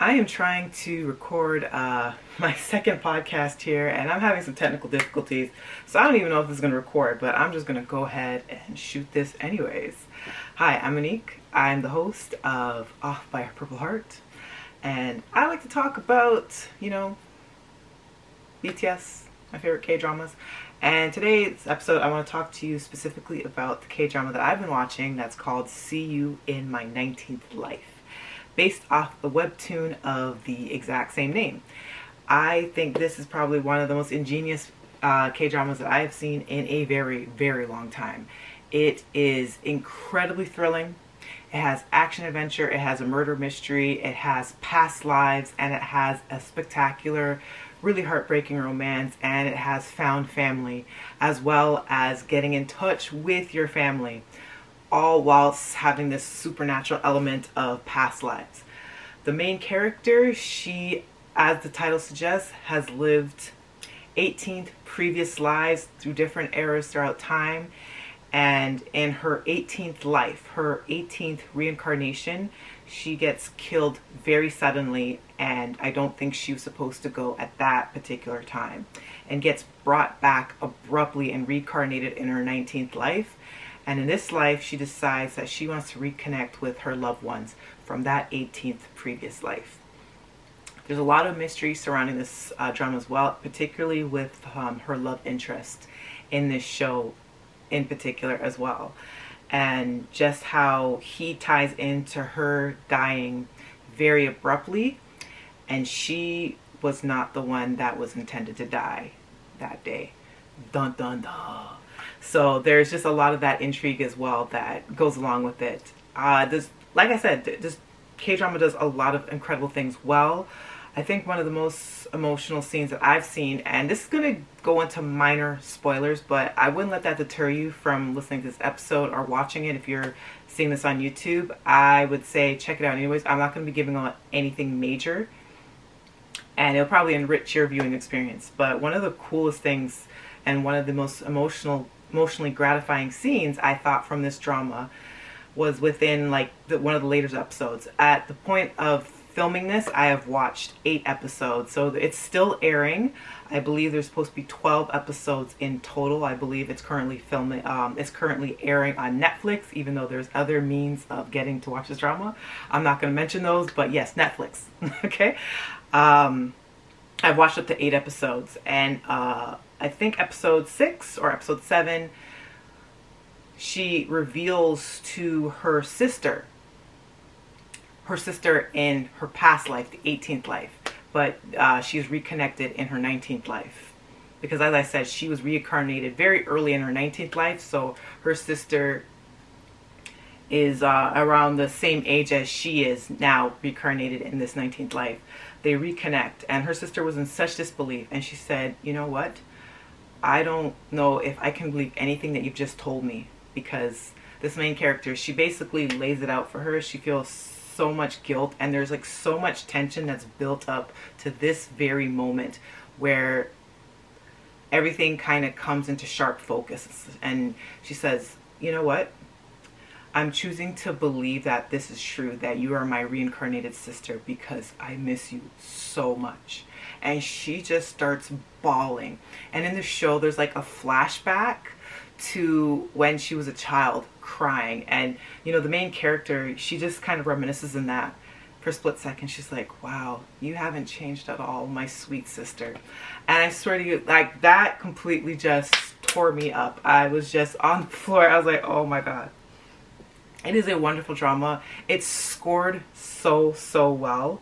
I am trying to record uh, my second podcast here, and I'm having some technical difficulties, so I don't even know if this is going to record, but I'm just going to go ahead and shoot this anyways. Hi, I'm Monique. I'm the host of Off by a Purple Heart, and I like to talk about, you know, BTS, my favorite K dramas. And today's episode, I want to talk to you specifically about the K drama that I've been watching that's called See You in My 19th Life based off the webtoon of the exact same name. I think this is probably one of the most ingenious uh, K-dramas that I have seen in a very, very long time. It is incredibly thrilling. It has action adventure, it has a murder mystery, it has past lives, and it has a spectacular, really heartbreaking romance, and it has found family, as well as getting in touch with your family all whilst having this supernatural element of past lives. The main character, she, as the title suggests, has lived 18 previous lives through different eras throughout time. And in her 18th life, her 18th reincarnation, she gets killed very suddenly. And I don't think she was supposed to go at that particular time. And gets brought back abruptly and reincarnated in her 19th life and in this life, she decides that she wants to reconnect with her loved ones from that 18th previous life. There's a lot of mystery surrounding this uh, drama as well, particularly with um, her love interest in this show in particular as well. And just how he ties into her dying very abruptly. And she was not the one that was intended to die that day. Dun dun dun. So there's just a lot of that intrigue as well that goes along with it. Uh, this, like I said, this K drama does a lot of incredible things well. I think one of the most emotional scenes that I've seen, and this is going to go into minor spoilers, but I wouldn't let that deter you from listening to this episode or watching it if you're seeing this on YouTube. I would say check it out anyways. I'm not going to be giving on anything major, and it'll probably enrich your viewing experience. But one of the coolest things and one of the most emotional emotionally gratifying scenes I thought from this drama was within like the, one of the later episodes. At the point of filming this, I have watched eight episodes, so it's still airing. I believe there's supposed to be 12 episodes in total. I believe it's currently filming. Um, it's currently airing on Netflix, even though there's other means of getting to watch this drama. I'm not going to mention those, but yes, Netflix. okay. Um, I've watched up to eight episodes, and uh, I think episode six or episode seven, she reveals to her sister, her sister in her past life, the 18th life, but uh, she's reconnected in her 19th life. Because as I said, she was reincarnated very early in her 19th life, so her sister is uh, around the same age as she is now reincarnated in this 19th life. They reconnect, and her sister was in such disbelief, and she said, You know what? I don't know if I can believe anything that you've just told me because this main character, she basically lays it out for her. She feels so much guilt and there's like so much tension that's built up to this very moment where everything kind of comes into sharp focus. And she says, you know what? I'm choosing to believe that this is true, that you are my reincarnated sister because I miss you so much and she just starts bawling. And in the show, there's like a flashback to when she was a child crying. And, you know, the main character, she just kind of reminisces in that for a split second. She's like, wow, you haven't changed at all, my sweet sister. And I swear to you, like, that completely just tore me up. I was just on the floor. I was like, oh my God. It is a wonderful drama. It's scored so, so well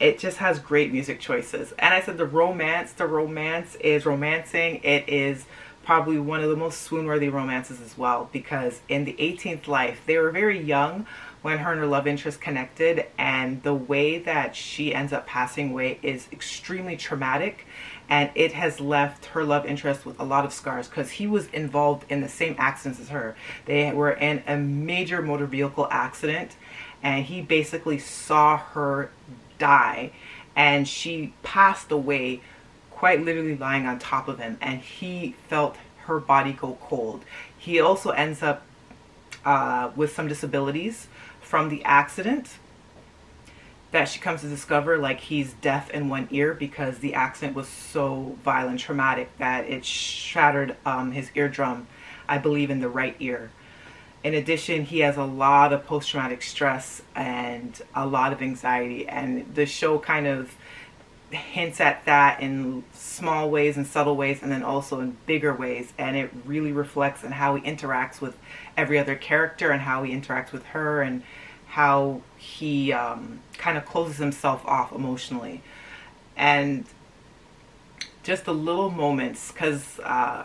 it just has great music choices. And I said the romance, the romance is romancing. It is probably one of the most swoon-worthy romances as well because in the 18th life, they were very young when her and her love interest connected and the way that she ends up passing away is extremely traumatic and it has left her love interest with a lot of scars because he was involved in the same accidents as her. They were in a major motor vehicle accident and he basically saw her die and she passed away quite literally lying on top of him and he felt her body go cold. He also ends up uh, with some disabilities from the accident that she comes to discover like he's deaf in one ear because the accident was so violent, traumatic that it shattered um, his eardrum, I believe, in the right ear. In addition, he has a lot of post traumatic stress and a lot of anxiety, and the show kind of hints at that in small ways and subtle ways and then also in bigger ways. And it really reflects on how he interacts with every other character and how he interacts with her and how he um, kind of closes himself off emotionally. And just the little moments because uh,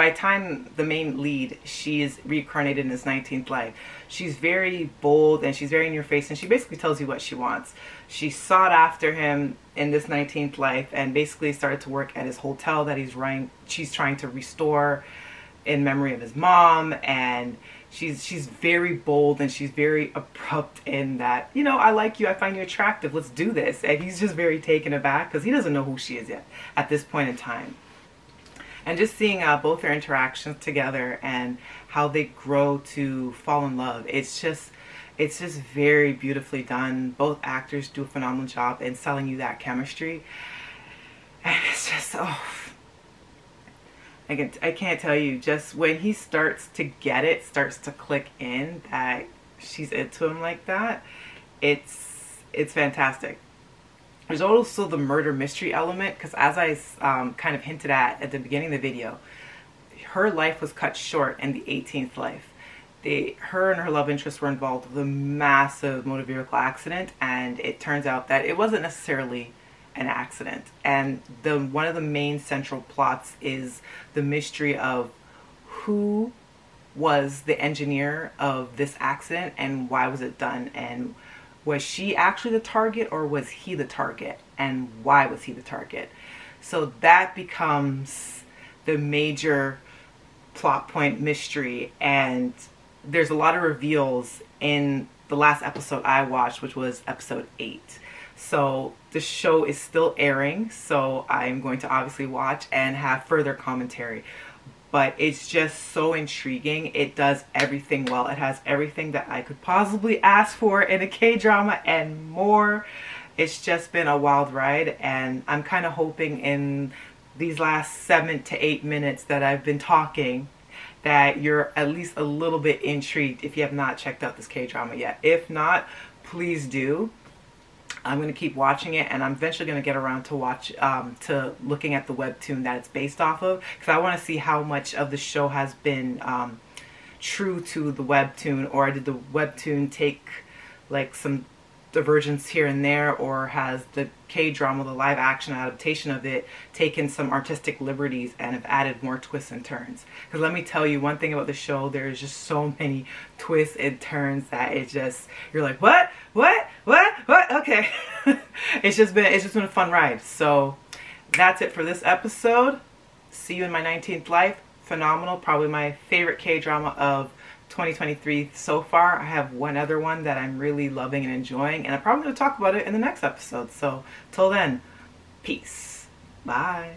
by time the main lead she is reincarnated in his 19th life. She's very bold and she's very in your face and she basically tells you what she wants. She sought after him in this 19th life and basically started to work at his hotel that he's running she's trying to restore in memory of his mom. And she's she's very bold and she's very abrupt in that you know i like you i find you attractive let's do this. And he's just very taken aback because he doesn't know who she is yet at this point in time and just seeing uh, both their interactions together and how they grow to fall in love it's just it's just very beautifully done. Both actors do a phenomenal job in selling you that chemistry. And it's just, oh, I, can, I can't tell you, just when he starts to get it, starts to click in that she's into him like that, it's, it's fantastic. There's also the murder mystery element because as I um, kind of hinted at at the beginning of the video, her life was cut short in the 18th life. They her and her love interest were involved with a massive motor vehicle accident and it turns out that it wasn't necessarily an accident. And the one of the main central plots is the mystery of who was the engineer of this accident and why was it done and was she actually the target or was he the target and why was he the target so that becomes the major plot point mystery and there's a lot of reveals in the last episode I watched, which was episode eight. So the show is still airing, so I'm going to obviously watch and have further commentary. But it's just so intriguing. It does everything well. It has everything that I could possibly ask for in a K drama and more. It's just been a wild ride, and I'm kind of hoping in these last seven to eight minutes that I've been talking that you're at least a little bit intrigued if you have not checked out this K-drama yet. If not, please do. I'm going to keep watching it and I'm eventually going to get around to watch um, to looking at the webtoon that it's based off of because I want to see how much of the show has been um, true to the webtoon or did the webtoon take like some divergence here and there or has the K-drama, the live action adaptation of it, taken some artistic liberties and have added more twists and turns. Because let me tell you one thing about the show, there's just so many twists and turns that it just, you're like, what? What? What? What? Okay. it's just been, it's just been a fun ride. So that's it for this episode. See you in my 19th life. Phenomenal. Probably my favorite K-drama of 2023 so far. I have one other one that I'm really loving and enjoying, and I'm probably going to talk about it in the next episode. So, till then, peace. Bye.